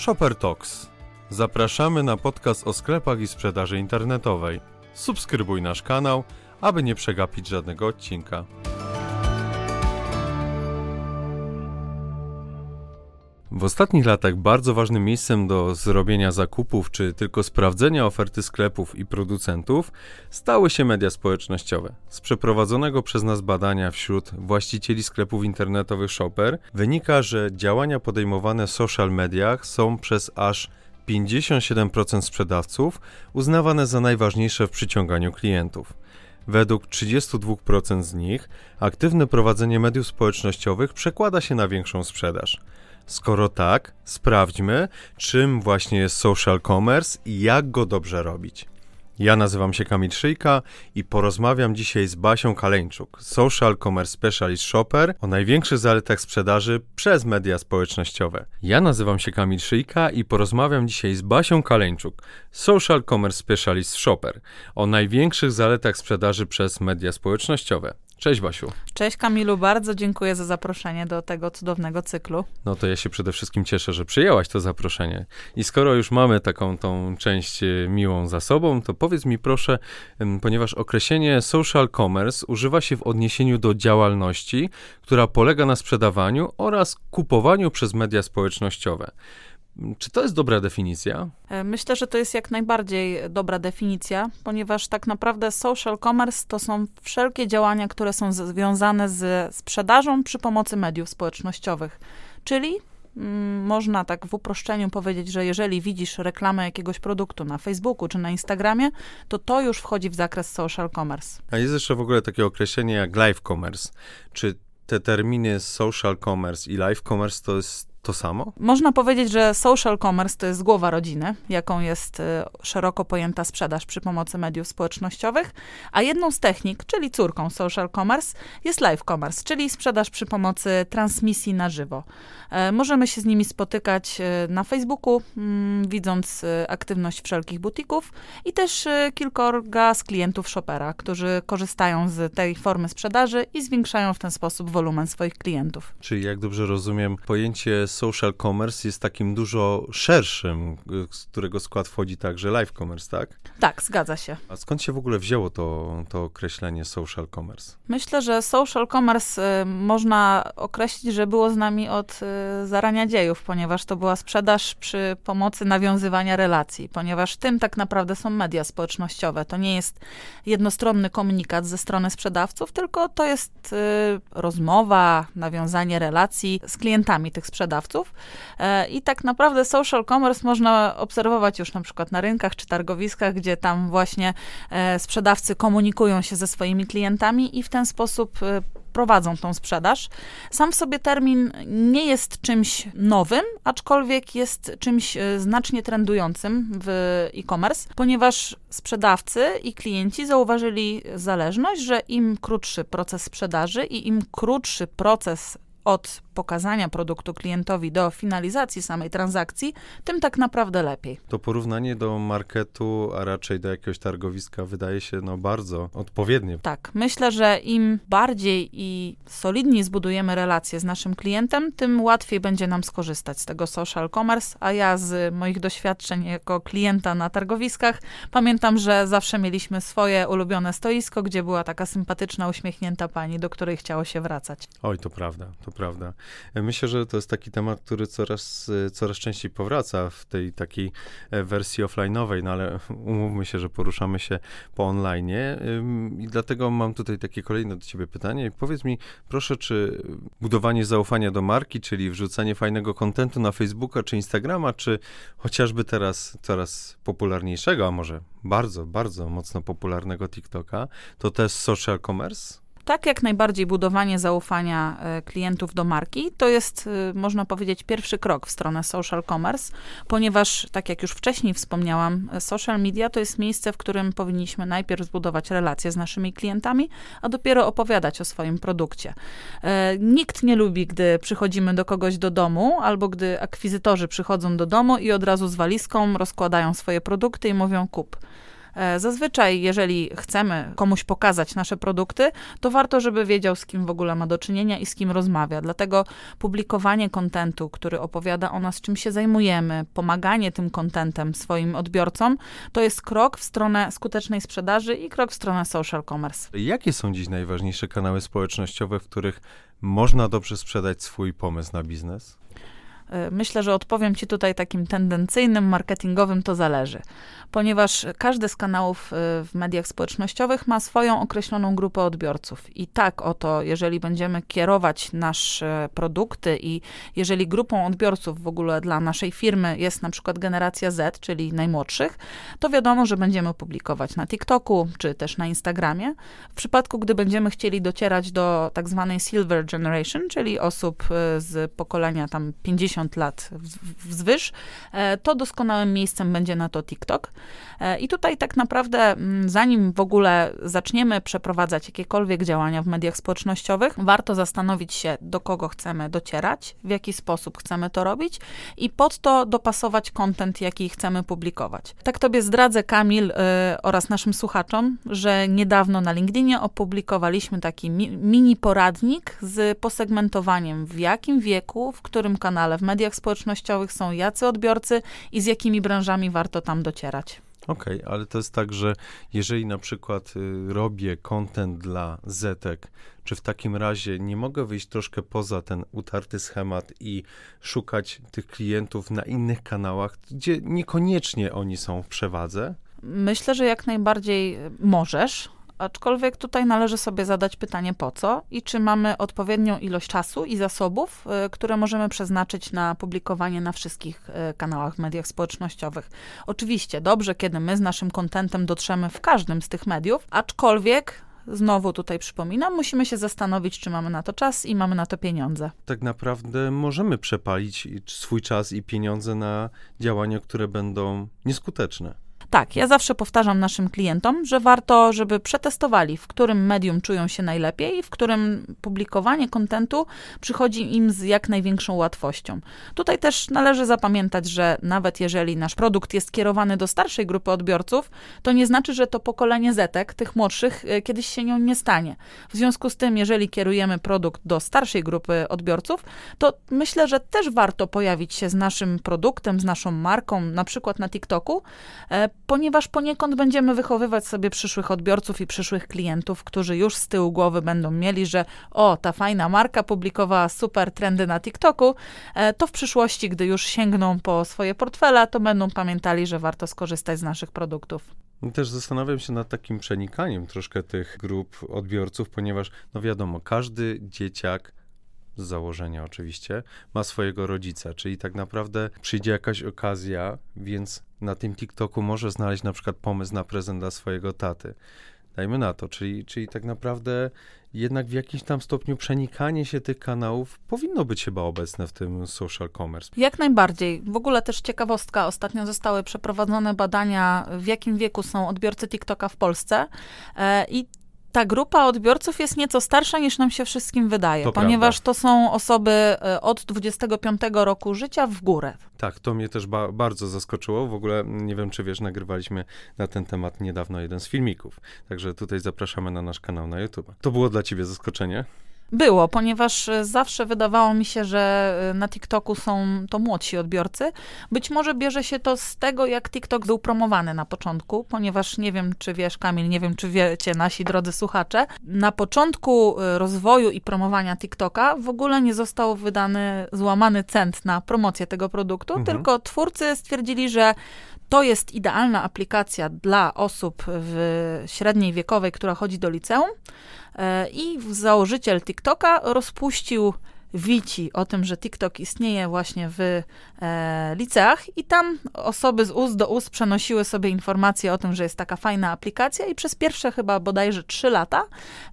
Shopper Talks. Zapraszamy na podcast o sklepach i sprzedaży internetowej. Subskrybuj nasz kanał, aby nie przegapić żadnego odcinka. W ostatnich latach bardzo ważnym miejscem do zrobienia zakupów czy tylko sprawdzenia oferty sklepów i producentów stały się media społecznościowe. Z przeprowadzonego przez nas badania wśród właścicieli sklepów internetowych Shopper wynika, że działania podejmowane w social mediach są przez aż 57% sprzedawców uznawane za najważniejsze w przyciąganiu klientów. Według 32% z nich aktywne prowadzenie mediów społecznościowych przekłada się na większą sprzedaż. Skoro tak, sprawdźmy, czym właśnie jest social commerce i jak go dobrze robić. Ja nazywam się Kamil Szyjka i porozmawiam dzisiaj z Basią Kaleńczuk, Social Commerce Specialist Shopper, o największych zaletach sprzedaży przez media społecznościowe. Ja nazywam się Kamil Szyjka i porozmawiam dzisiaj z Basią Kaleńczuk, Social Commerce Specialist Shopper, o największych zaletach sprzedaży przez media społecznościowe. Cześć Basiu. Cześć Kamilu, bardzo dziękuję za zaproszenie do tego cudownego cyklu. No to ja się przede wszystkim cieszę, że przyjęłaś to zaproszenie. I skoro już mamy taką tą część e, miłą za sobą, to powiedz mi proszę, ponieważ określenie social commerce używa się w odniesieniu do działalności, która polega na sprzedawaniu oraz kupowaniu przez media społecznościowe. Czy to jest dobra definicja? E, myślę, że to jest jak najbardziej dobra definicja, ponieważ tak naprawdę social commerce to są wszelkie działania, które są związane z sprzedażą przy pomocy mediów społecznościowych. Czyli mm, można tak w uproszczeniu powiedzieć, że jeżeli widzisz reklamę jakiegoś produktu na Facebooku czy na Instagramie, to to już wchodzi w zakres social commerce. A jest jeszcze w ogóle takie określenie jak live commerce. Czy te terminy social commerce i live commerce to jest to samo? Można powiedzieć, że social commerce to jest głowa rodziny, jaką jest y, szeroko pojęta sprzedaż przy pomocy mediów społecznościowych, a jedną z technik, czyli córką social commerce, jest live commerce, czyli sprzedaż przy pomocy transmisji na żywo. E, możemy się z nimi spotykać e, na Facebooku, mm, widząc e, aktywność wszelkich butików i też kilkorga z klientów Shopera, którzy korzystają z tej formy sprzedaży i zwiększają w ten sposób wolumen swoich klientów. Czyli jak dobrze rozumiem, pojęcie social commerce jest takim dużo szerszym, z którego skład wchodzi także live commerce, tak? Tak, zgadza się. A skąd się w ogóle wzięło to, to określenie social commerce? Myślę, że social commerce y, można określić, że było z nami od y, zarania dziejów, ponieważ to była sprzedaż przy pomocy nawiązywania relacji, ponieważ tym tak naprawdę są media społecznościowe. To nie jest jednostronny komunikat ze strony sprzedawców, tylko to jest y, rozmowa, nawiązanie relacji z klientami tych sprzedawców sprzedawców. E, I tak naprawdę social commerce można obserwować już na przykład na rynkach czy targowiskach, gdzie tam właśnie e, sprzedawcy komunikują się ze swoimi klientami i w ten sposób e, prowadzą tą sprzedaż. Sam w sobie termin nie jest czymś nowym, aczkolwiek jest czymś znacznie trendującym w e-commerce, ponieważ sprzedawcy i klienci zauważyli zależność, że im krótszy proces sprzedaży i im krótszy proces od pokazania produktu klientowi do finalizacji samej transakcji, tym tak naprawdę lepiej. To porównanie do marketu, a raczej do jakiegoś targowiska wydaje się no bardzo odpowiednie. Tak, myślę, że im bardziej i solidniej zbudujemy relacje z naszym klientem, tym łatwiej będzie nam skorzystać z tego social commerce, a ja z moich doświadczeń jako klienta na targowiskach pamiętam, że zawsze mieliśmy swoje ulubione stoisko, gdzie była taka sympatyczna, uśmiechnięta pani, do której chciało się wracać. Oj, to prawda, to prawda. Myślę, że to jest taki temat, który coraz, coraz częściej powraca w tej takiej e, wersji offline'owej, no ale umówmy się, że poruszamy się po online i dlatego mam tutaj takie kolejne do ciebie pytanie. Powiedz mi, proszę, czy budowanie zaufania do marki, czyli wrzucanie fajnego kontentu na Facebooka czy Instagrama, czy chociażby teraz coraz popularniejszego, a może bardzo, bardzo mocno popularnego TikToka, to też social commerce? Tak jak najbardziej budowanie zaufania e, klientów do marki to jest, e, można powiedzieć, pierwszy krok w stronę social commerce, ponieważ, tak jak już wcześniej wspomniałam, e, social media to jest miejsce, w którym powinniśmy najpierw zbudować relacje z naszymi klientami, a dopiero opowiadać o swoim produkcie. Nikt nie lubi, gdy przychodzimy do kogoś do domu, albo gdy akwizytorzy przychodzą do domu i od razu z walizką rozkładają swoje produkty i mówią kup. E, zazwyczaj, jeżeli chcemy komuś pokazać nasze produkty, to warto, żeby wiedział, z kim w ogóle ma do czynienia i z kim rozmawia. Dlatego publikowanie kontentu, który opowiada o nas, czym się zajmujemy, pomaganie tym kontentem swoim odbiorcom, to jest krok w stronę skutecznej sprzedaży i krok w stronę social commerce. Jakie są dziś najważniejsze kanały społecznościowe, w których można dobrze sprzedać swój pomysł na biznes? E, myślę, że odpowiem Ci tutaj takim tendencyjnym, marketingowym, to zależy ponieważ każdy z kanałów y, w mediach społecznościowych ma swoją określoną grupę odbiorców. I tak oto, jeżeli będziemy kierować nasze produkty i jeżeli grupą odbiorców w ogóle dla naszej firmy jest na przykład generacja Z, czyli najmłodszych, to wiadomo, że będziemy publikować na TikToku czy też na Instagramie. W przypadku, gdy będziemy chcieli docierać do tak zwanej Silver Generation, czyli osób y, z pokolenia tam 50 lat wzwyż, e, to doskonałym miejscem będzie na to TikTok. E, I tutaj tak naprawdę, mm, zanim w ogóle zaczniemy przeprowadzać jakiekolwiek działania w mediach społecznościowych, warto zastanowić się, do kogo chcemy docierać, w jaki sposób chcemy to robić i pod to dopasować kontent, jaki chcemy publikować. Tak Tobie zdradzę, Kamil, y, oraz naszym słuchaczom, że niedawno na LinkedInie opublikowaliśmy taki mi mini poradnik z posegmentowaniem, w jakim wieku, w którym kanale w mediach społecznościowych są jacy odbiorcy i z jakimi branżami warto tam docierać. Okej, okay, ale to jest tak, że jeżeli na przykład y, robię content dla Zetek, czy w takim razie nie mogę wyjść troszkę poza ten utarty schemat i szukać tych klientów na innych kanałach, gdzie niekoniecznie oni są w przewadze? Myślę, że jak najbardziej możesz Aczkolwiek tutaj należy sobie zadać pytanie po co i czy mamy odpowiednią ilość czasu i zasobów, y, które możemy przeznaczyć na publikowanie na wszystkich y, kanałach mediach społecznościowych. Oczywiście dobrze, kiedy my z naszym kontentem dotrzemy w każdym z tych mediów, aczkolwiek znowu tutaj przypominam, musimy się zastanowić, czy mamy na to czas i mamy na to pieniądze. Tak naprawdę możemy przepalić swój czas i pieniądze na działania, które będą nieskuteczne. Tak, ja zawsze powtarzam naszym klientom, że warto, żeby przetestowali, w którym medium czują się najlepiej i w którym publikowanie kontentu przychodzi im z jak największą łatwością. Tutaj też należy zapamiętać, że nawet jeżeli nasz produkt jest kierowany do starszej grupy odbiorców, to nie znaczy, że to pokolenie Zetek, tych młodszych, e, kiedyś się nią nie stanie. W związku z tym, jeżeli kierujemy produkt do starszej grupy odbiorców, to myślę, że też warto pojawić się z naszym produktem, z naszą marką, na przykład na TikToku, e, ponieważ poniekąd będziemy wychowywać sobie przyszłych odbiorców i przyszłych klientów, którzy już z tyłu głowy będą mieli, że o, ta fajna marka publikowała super trendy na TikToku, e, to w przyszłości, gdy już sięgną po swoje portfele, to będą pamiętali, że warto skorzystać z naszych produktów. Też zastanawiam się nad takim przenikaniem troszkę tych grup odbiorców, ponieważ, no wiadomo, każdy dzieciak z założenia oczywiście, ma swojego rodzica, czyli tak naprawdę przyjdzie jakaś okazja, więc na tym TikToku może znaleźć na przykład pomysł na prezent dla swojego taty. Dajmy na to, czyli, czyli tak naprawdę jednak w jakimś tam stopniu przenikanie się tych kanałów powinno być chyba obecne w tym social commerce. Jak najbardziej. W ogóle też ciekawostka, ostatnio zostały przeprowadzone badania, w jakim wieku są odbiorcy TikToka w Polsce e, i ta grupa odbiorców jest nieco starsza niż nam się wszystkim wydaje, to ponieważ prawda. to są osoby e, od 25 roku życia w górę. Tak, to mnie też ba bardzo zaskoczyło. W ogóle nie wiem, czy wiesz, nagrywaliśmy na ten temat niedawno jeden z filmików. Także tutaj zapraszamy na nasz kanał na YouTube. To było dla ciebie zaskoczenie? Było, ponieważ e, zawsze wydawało mi się, że e, na TikToku są to młodsi odbiorcy. Być może bierze się to z tego, jak TikTok był promowany na początku, ponieważ nie wiem, czy wiesz, Kamil, nie wiem, czy wiecie nasi drodzy słuchacze. Na początku e, rozwoju i promowania TikToka w ogóle nie został wydany złamany cent na promocję tego produktu, mhm. tylko twórcy stwierdzili, że to jest idealna aplikacja dla osób w średniej wiekowej, która chodzi do liceum. E, I założyciel TikToka rozpuścił wici o tym, że TikTok istnieje właśnie w e, liceach i tam osoby z ust do ust przenosiły sobie informacje o tym, że jest taka fajna aplikacja i przez pierwsze chyba bodajże trzy lata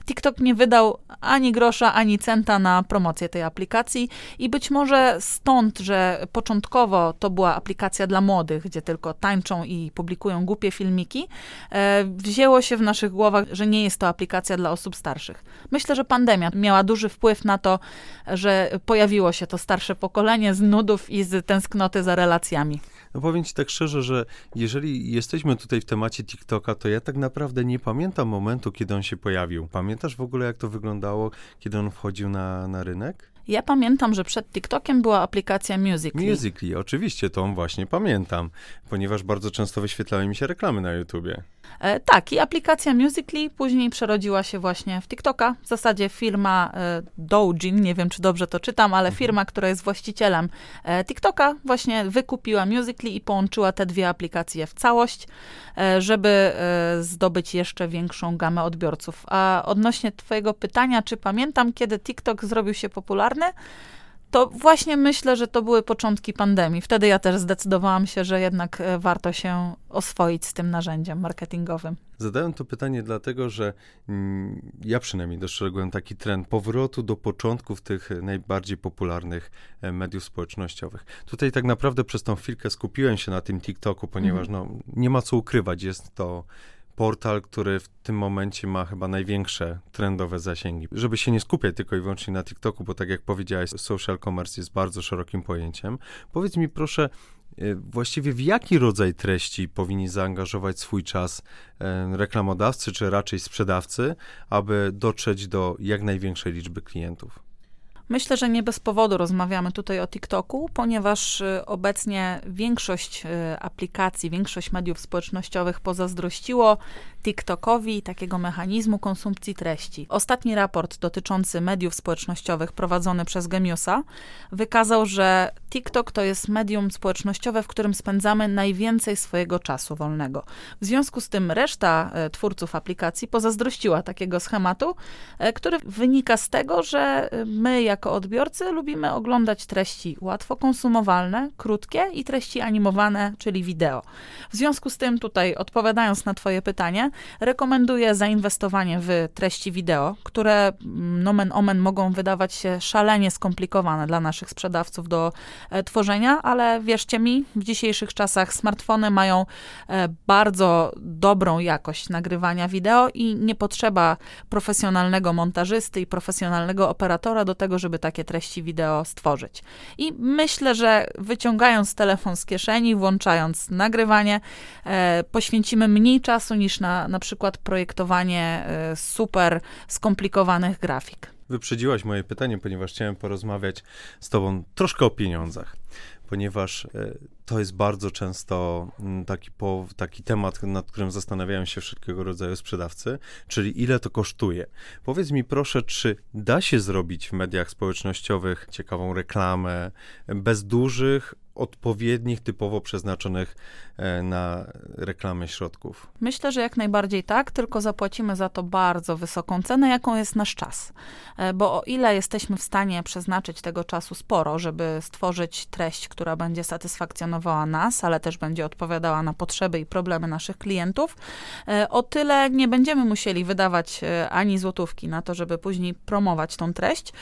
TikTok nie wydał ani grosza, ani centa na promocję tej aplikacji i być może stąd, że początkowo to była aplikacja dla młodych, gdzie tylko tańczą i publikują głupie filmiki, e, wzięło się w naszych głowach, że nie jest to aplikacja dla osób starszych. Myślę, że pandemia miała duży wpływ na to, że pojawiło się to starsze pokolenie z nudów i z tęsknoty za relacjami. No powiem ci tak szczerze, że jeżeli jesteśmy tutaj w temacie TikToka, to ja tak naprawdę nie pamiętam momentu, kiedy on się pojawił. Pamiętasz w ogóle, jak to wyglądało, kiedy on wchodził na, na rynek? Ja pamiętam, że przed TikTokiem była aplikacja Musical.ly. Musical.ly, oczywiście, to właśnie pamiętam, ponieważ bardzo często wyświetlały mi się reklamy na YouTubie. E, tak, i aplikacja Musical.ly później przerodziła się właśnie w TikToka. W zasadzie firma e, Doujin, nie wiem czy dobrze to czytam, ale Mhm. firma, która jest właścicielem e, TikToka, właśnie wykupiła Musical.ly i połączyła te dwie aplikacje w całość, żeby zdobyć jeszcze większą gamę odbiorców. A odnośnie twojego pytania, czy pamiętam, kiedy TikTok zrobił się popularny, to właśnie myślę, że to były początki pandemii. Wtedy ja też zdecydowałam się, że jednak e, warto się oswoić z tym narzędziem marketingowym. Zadałem to pytanie dlatego, że mm, ja przynajmniej dostrzegłem taki trend powrotu do początków tych najbardziej popularnych e, mediów społecznościowych. Tutaj tak naprawdę przez tą chwilkę skupiłem się na tym TikToku, ponieważ no, nie ma co ukrywać, jest to portal, który w tym momencie ma chyba największe trendowe zasięgi. Żeby się nie skupiać tylko i wyłącznie na TikToku, bo tak jak powiedziałeś, social commerce jest bardzo szerokim pojęciem. Powiedz mi proszę, e, właściwie w jaki rodzaj treści powinni zaangażować swój czas e, reklamodawcy, czy raczej sprzedawcy, aby dotrzeć do jak największej liczby klientów? Myślę, że nie bez powodu rozmawiamy tutaj o TikToku, ponieważ y, obecnie większość y, aplikacji, większość mediów społecznościowych pozazdrościło TikTokowi takiego mechanizmu konsumpcji treści. Ostatni raport dotyczący mediów społecznościowych prowadzony przez Gemiusa wykazał, że TikTok to jest medium społecznościowe, w którym spędzamy najwięcej swojego czasu wolnego. W związku z tym reszta e, twórców aplikacji pozazdrościła takiego schematu, który wynika z tego, że my jako odbiorcy lubimy oglądać treści łatwo konsumowalne, krótkie i treści animowane, czyli wideo. W związku z tym tutaj odpowiadając na twoje pytanie, rekomenduję zainwestowanie w treści wideo, które mm, nomen omen mogą wydawać się szalenie skomplikowane dla naszych sprzedawców do e, tworzenia, ale wierzcie mi, w dzisiejszych czasach smartfony mają e, bardzo dobrą jakość nagrywania wideo i nie potrzeba profesjonalnego montażysty i profesjonalnego operatora do tego, żeby takie treści wideo stworzyć. I myślę, że wyciągając telefon z kieszeni, włączając nagrywanie, e, poświęcimy mniej czasu niż na na przykład projektowanie e, super skomplikowanych grafik. Wyprzedziłaś moje pytanie, ponieważ chciałem porozmawiać z Tobą troszkę o pieniądzach, ponieważ e, to jest bardzo często mm, taki, po, taki temat, nad którym zastanawiają się wszelkiego rodzaju sprzedawcy, czyli ile to kosztuje. Powiedz mi proszę, czy da się zrobić w mediach społecznościowych ciekawą reklamę bez dużych, odpowiednich, typowo przeznaczonych e, na reklamę środków? Myślę, że jak najbardziej tak, tylko zapłacimy za to bardzo wysoką cenę, jaką jest nasz czas. E, Bo o ile jesteśmy w stanie przeznaczyć tego czasu sporo, żeby stworzyć treść, która będzie satysfakcjonowała nas, ale też będzie odpowiadała na potrzeby i problemy naszych klientów, e, o tyle nie będziemy musieli wydawać ani złotówki na to, żeby później promować tą treść.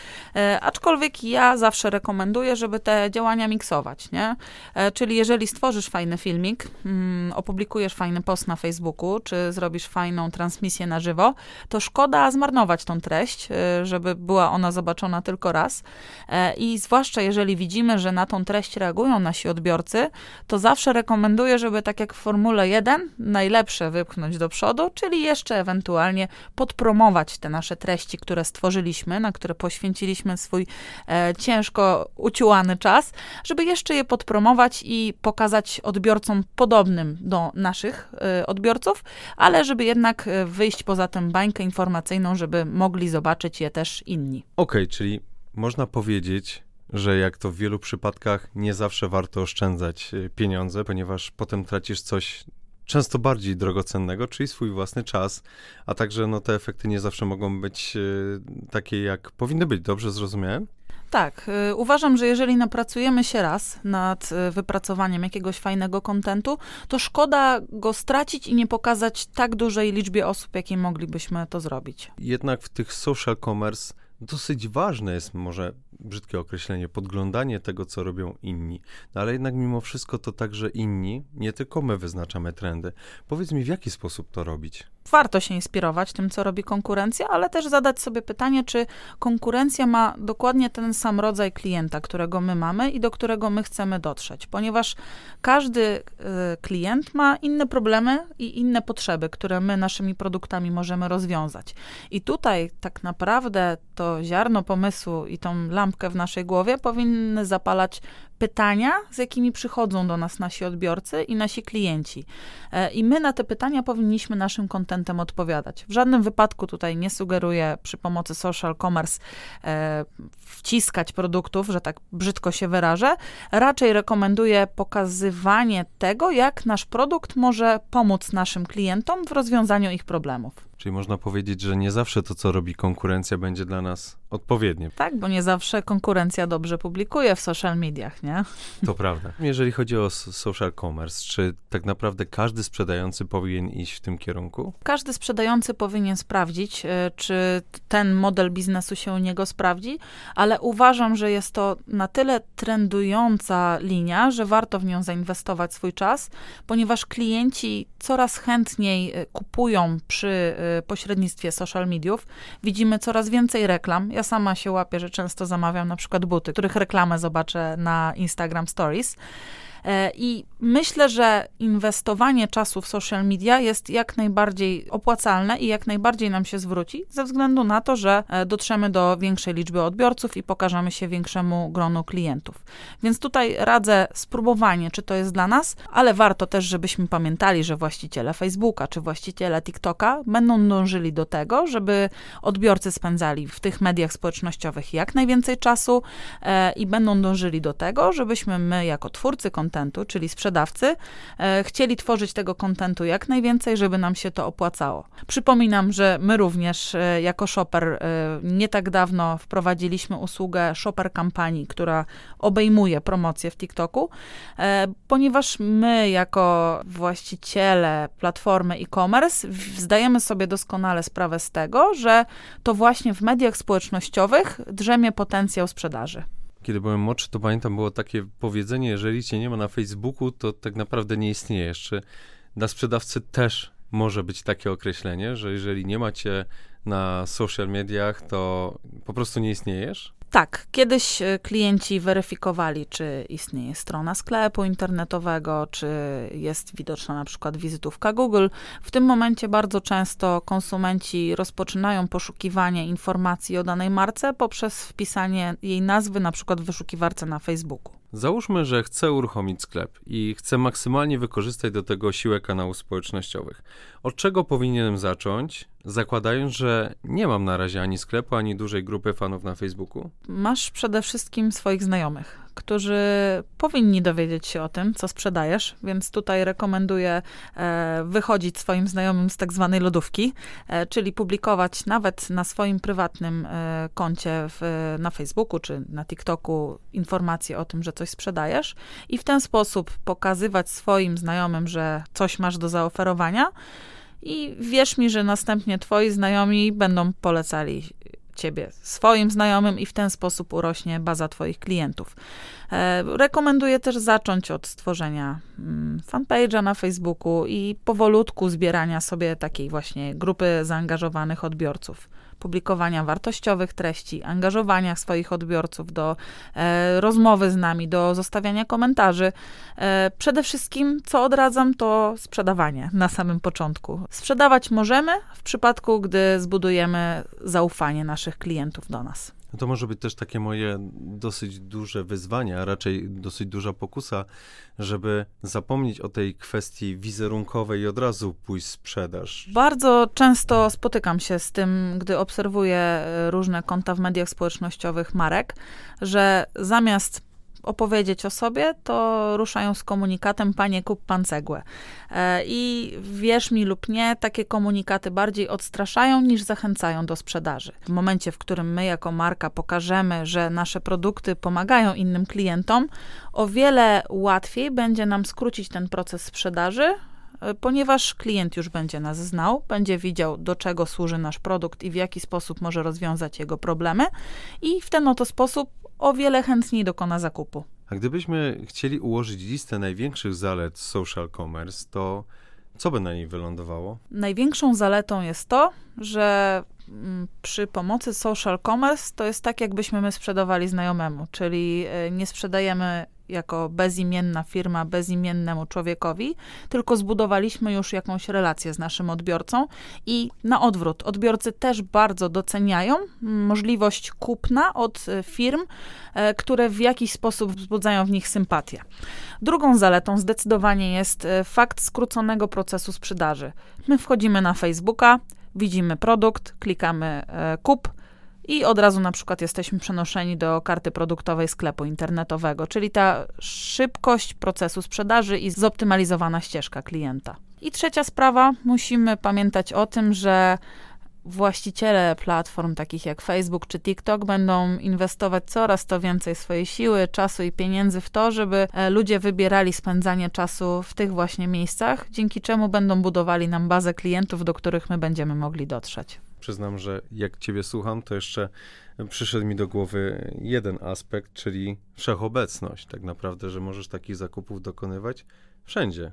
Aczkolwiek ja zawsze rekomenduję, żeby te działania miksować, nie? E, Czyli jeżeli stworzysz fajny filmik, mm, opublikujesz fajny post na Facebooku, czy zrobisz fajną transmisję na żywo, to szkoda zmarnować tą treść, e, żeby była ona zobaczona tylko raz. E, I zwłaszcza jeżeli widzimy, że na tą treść reagują nasi odbiorcy, to zawsze rekomenduję, żeby tak jak w Formule 1, najlepsze wypchnąć do przodu, czyli jeszcze ewentualnie podpromować te nasze treści, które stworzyliśmy, na które poświęciliśmy swój ciężko uciłany czas, żeby jeszcze je podpromować i pokazać odbiorcom podobnym do naszych e, odbiorców, ale żeby jednak e, wyjść poza tę bańkę informacyjną, żeby mogli zobaczyć je też inni. Okej, czyli można powiedzieć, że jak to w wielu przypadkach nie zawsze warto oszczędzać y, pieniądze, ponieważ potem tracisz coś często bardziej drogocennego, czyli swój własny czas, a także no, te efekty nie zawsze mogą być y, takie, jak powinny być. Dobrze zrozumiałem? Tak, y, uważam, że jeżeli napracujemy się raz nad y, wypracowaniem jakiegoś fajnego kontentu, to szkoda go stracić i nie pokazać tak dużej liczbie osób, jakiej moglibyśmy to zrobić. Jednak w tych social commerce dosyć ważne jest może brzydkie określenie, podglądanie tego, co robią inni. No ale jednak mimo wszystko to także inni, nie tylko my wyznaczamy trendy. Powiedz mi, w jaki sposób to robić? Warto się inspirować tym, co robi konkurencja, ale też zadać sobie pytanie, czy konkurencja ma dokładnie ten sam rodzaj klienta, którego my mamy i do którego my chcemy dotrzeć, ponieważ każdy y, klient ma inne problemy i inne potrzeby, które my naszymi produktami możemy rozwiązać. I tutaj tak naprawdę to ziarno pomysłu i tą lampkę w naszej głowie powinny zapalać pytania, z jakimi przychodzą do nas nasi odbiorcy i nasi klienci. E, I my na te pytania powinniśmy naszym kontentem odpowiadać. W żadnym wypadku tutaj nie sugeruję przy pomocy social commerce e, wciskać produktów, że tak brzydko się wyrażę. Raczej rekomenduję pokazywanie tego, jak nasz produkt może pomóc naszym klientom w rozwiązaniu ich problemów. Czyli można powiedzieć, że nie zawsze to, co robi konkurencja, będzie dla nas odpowiednie. Tak, bo nie zawsze konkurencja dobrze publikuje w social mediach, nie? To prawda. Jeżeli chodzi o social commerce, czy tak naprawdę każdy sprzedający powinien iść w tym kierunku? Każdy sprzedający powinien sprawdzić, e, czy ten model biznesu się u niego sprawdzi, ale uważam, że jest to na tyle trendująca linia, że warto w nią zainwestować swój czas, ponieważ klienci coraz chętniej e, kupują przy e, pośrednictwie social mediów. Widzimy coraz więcej reklam. Ja sama się łapię, że często zamawiam na przykład buty, których reklamę zobaczę na Instagram Stories. E, I myślę, że inwestowanie czasu w social media jest jak najbardziej opłacalne i jak najbardziej nam się zwróci, ze względu na to, że e, dotrzemy do większej liczby odbiorców i pokażemy się większemu gronu klientów. Więc tutaj radzę spróbowanie, czy to jest dla nas, ale warto też, żebyśmy pamiętali, że właściciele Facebooka czy właściciele TikToka będą dążyli do tego, żeby odbiorcy spędzali w tych mediach społecznościowych jak najwięcej czasu e, i będą dążyli do tego, żebyśmy my jako twórcy kontentu kontentu, czyli sprzedawcy, e, chcieli tworzyć tego kontentu jak najwięcej, żeby nam się to opłacało. Przypominam, że my również e, jako shopper e, nie tak dawno wprowadziliśmy usługę shopper kampanii, która obejmuje promocję w TikToku, ponieważ my jako właściciele platformy e-commerce zdajemy sobie doskonale sprawę z tego, że to właśnie w mediach społecznościowych drzemie potencjał sprzedaży kiedy byłem młodszy, to pamiętam, było takie powiedzenie, jeżeli cię nie ma na Facebooku, to tak naprawdę nie istniejesz. Czy dla sprzedawcy też może być takie określenie, że jeżeli nie macie na social mediach, to po prostu nie istniejesz? Tak, kiedyś e, klienci weryfikowali, czy istnieje strona sklepu internetowego, czy jest widoczna na przykład wizytówka Google. W tym momencie bardzo często konsumenci rozpoczynają poszukiwanie informacji o danej marce poprzez wpisanie jej nazwy na przykład w wyszukiwarce na Facebooku. Załóżmy, że chcę uruchomić sklep i chcę maksymalnie wykorzystać do tego siłę kanałów społecznościowych. Od czego powinienem zacząć, zakładając, że nie mam na razie ani sklepu, ani dużej grupy fanów na Facebooku? Masz przede wszystkim swoich znajomych którzy powinni dowiedzieć się o tym, co sprzedajesz, więc tutaj rekomenduję e, wychodzić swoim znajomym z tak zwanej lodówki, e, czyli publikować nawet na swoim prywatnym e, koncie w, na Facebooku czy na TikToku informacje o tym, że coś sprzedajesz i w ten sposób pokazywać swoim znajomym, że coś masz do zaoferowania. I wierz mi, że następnie twoi znajomi będą polecali ciebie swoim znajomym i w ten sposób urośnie baza twoich klientów. E, rekomenduję też zacząć od stworzenia mm, fanpage'a na Facebooku i powolutku zbierania sobie takiej właśnie grupy zaangażowanych odbiorców publikowania wartościowych treści, angażowania swoich odbiorców do e, rozmowy z nami, do zostawiania komentarzy. E, przede wszystkim, co odradzam, to sprzedawanie na samym początku. Sprzedawać możemy w przypadku, gdy zbudujemy zaufanie naszych klientów do nas. No to może być też takie moje dosyć duże wyzwanie, a raczej dosyć duża pokusa, żeby zapomnieć o tej kwestii wizerunkowej i od razu pójść sprzedaż. Bardzo często spotykam się z tym, gdy obserwuję e, różne konta w mediach społecznościowych marek, że zamiast opowiedzieć o sobie, to ruszają z komunikatem panie kup pan cegłę. E, I wierz mi lub nie, takie komunikaty bardziej odstraszają niż zachęcają do sprzedaży. W momencie, w którym my jako marka pokażemy, że nasze produkty pomagają innym klientom, o wiele łatwiej będzie nam skrócić ten proces sprzedaży, ponieważ klient już będzie nas znał, będzie widział, do czego służy nasz produkt i w jaki sposób może rozwiązać jego problemy, i w ten oto sposób o wiele chętniej dokona zakupu. A gdybyśmy chcieli ułożyć listę największych zalet social commerce, to Co by na niej wylądowało? Największą zaletą jest to, że mm, przy pomocy social commerce to jest tak, jakbyśmy my sprzedawali znajomemu, czyli y, nie sprzedajemy jako bezimienna firma bezimiennemu człowiekowi, tylko zbudowaliśmy już jakąś relację z naszym odbiorcą i na odwrót, odbiorcy też bardzo doceniają możliwość kupna od y, firm, e, które w jakiś sposób wzbudzają w nich sympatię. Drugą zaletą zdecydowanie jest e, fakt skróconego procesu sprzedaży. My wchodzimy na Facebooka, widzimy produkt, klikamy e, kup, i od razu na przykład jesteśmy przenoszeni do karty produktowej sklepu internetowego, czyli ta szybkość procesu sprzedaży i zoptymalizowana ścieżka klienta. I trzecia sprawa, musimy pamiętać o tym, że właściciele platform takich jak Facebook czy TikTok będą inwestować coraz to więcej swojej siły, czasu i pieniędzy w to, żeby e, ludzie wybierali spędzanie czasu w tych właśnie miejscach, dzięki czemu będą budowali nam bazę klientów, do których my będziemy mogli dotrzeć przyznam, że jak ciebie słucham, to jeszcze przyszedł mi do głowy jeden aspekt, czyli wszechobecność. Tak naprawdę, że możesz takich zakupów dokonywać wszędzie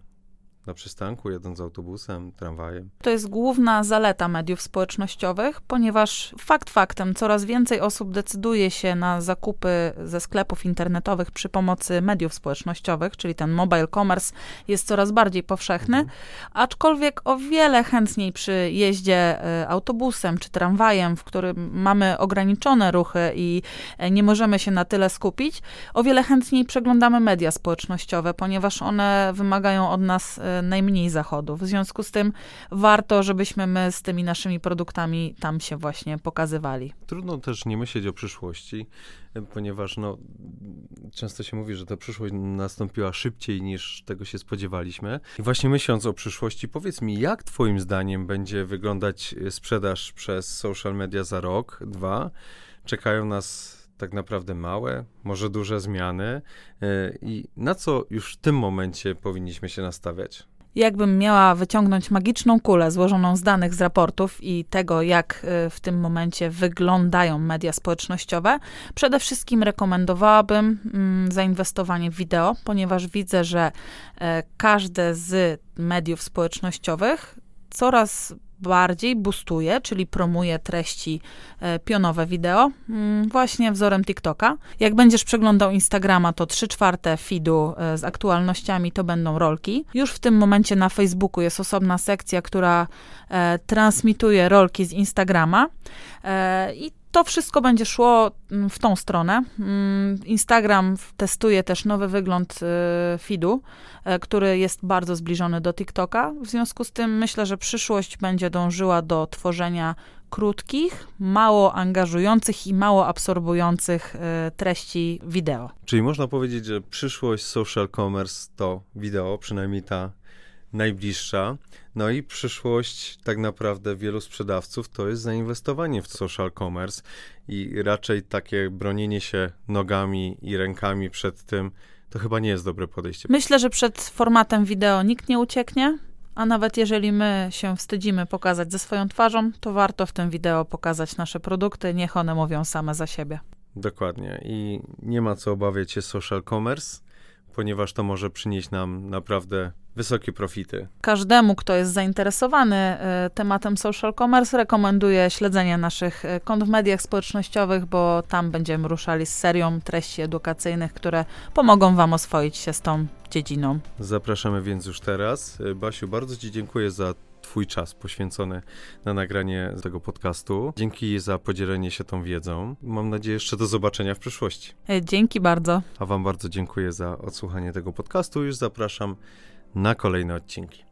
na przystanku, jadąc autobusem, tramwajem. To jest główna zaleta mediów społecznościowych, ponieważ fakt faktem coraz więcej osób decyduje się na zakupy ze sklepów internetowych przy pomocy mediów społecznościowych, czyli ten mobile commerce jest coraz bardziej powszechny, mhm. aczkolwiek o wiele chętniej przy jeździe e, autobusem czy tramwajem, w którym mamy ograniczone ruchy i e, nie możemy się na tyle skupić, o wiele chętniej przeglądamy media społecznościowe, ponieważ one wymagają od nas e, najmniej zachodów. W związku z tym warto, żebyśmy my z tymi naszymi produktami tam się właśnie pokazywali. Trudno też nie myśleć o przyszłości, ponieważ no, często się mówi, że ta przyszłość nastąpiła szybciej niż tego się spodziewaliśmy. I właśnie myśląc o przyszłości, powiedz mi, jak Twoim zdaniem będzie wyglądać sprzedaż przez social media za rok, dwa? Czekają nas tak naprawdę małe, może duże zmiany e, i na co już w tym momencie powinniśmy się nastawiać? Jakbym miała wyciągnąć magiczną kulę złożoną z danych z raportów i tego, jak e, w tym momencie wyglądają media społecznościowe, przede wszystkim rekomendowałabym mm, zainwestowanie w wideo, ponieważ widzę, że e, każde z mediów społecznościowych coraz bardziej boostuje, czyli promuje treści e, pionowe wideo, mm, właśnie wzorem TikToka. Jak będziesz przeglądał Instagrama, to 3 czwarte feedu e, z aktualnościami to będą rolki. Już w tym momencie na Facebooku jest osobna sekcja, która e, transmituje rolki z Instagrama i to wszystko będzie szło mm, w tą stronę. Mm, Instagram testuje też nowy wygląd y, feedu, e, który jest bardzo zbliżony do TikToka. W związku z tym myślę, że przyszłość będzie dążyła do tworzenia krótkich, mało angażujących i mało absorbujących e, treści wideo. Czyli można powiedzieć, że przyszłość social commerce to wideo, przynajmniej ta najbliższa. No i przyszłość tak naprawdę wielu sprzedawców to jest zainwestowanie w social commerce i raczej takie bronienie się nogami i rękami przed tym to chyba nie jest dobre podejście. Myślę, że przed formatem wideo nikt nie ucieknie. A nawet jeżeli my się wstydzimy pokazać ze swoją twarzą, to warto w tym wideo pokazać nasze produkty, niech one mówią same za siebie. Dokładnie. I nie ma co obawiać się social commerce, ponieważ to może przynieść nam naprawdę wysokie profity. Każdemu, kto jest zainteresowany e, tematem social commerce, rekomenduję śledzenie naszych e, kont w mediach społecznościowych, bo tam będziemy ruszali z serią treści edukacyjnych, które pomogą Wam oswoić się z tą dziedziną. Zapraszamy więc już teraz. E, Basiu, bardzo Ci dziękuję za Twój czas poświęcony na nagranie tego podcastu. Dzięki za podzielenie się tą wiedzą. Mam nadzieję jeszcze do zobaczenia w przyszłości. Dzięki bardzo. A Wam bardzo dziękuję za odsłuchanie tego podcastu. Już zapraszam na kolejne odcinki.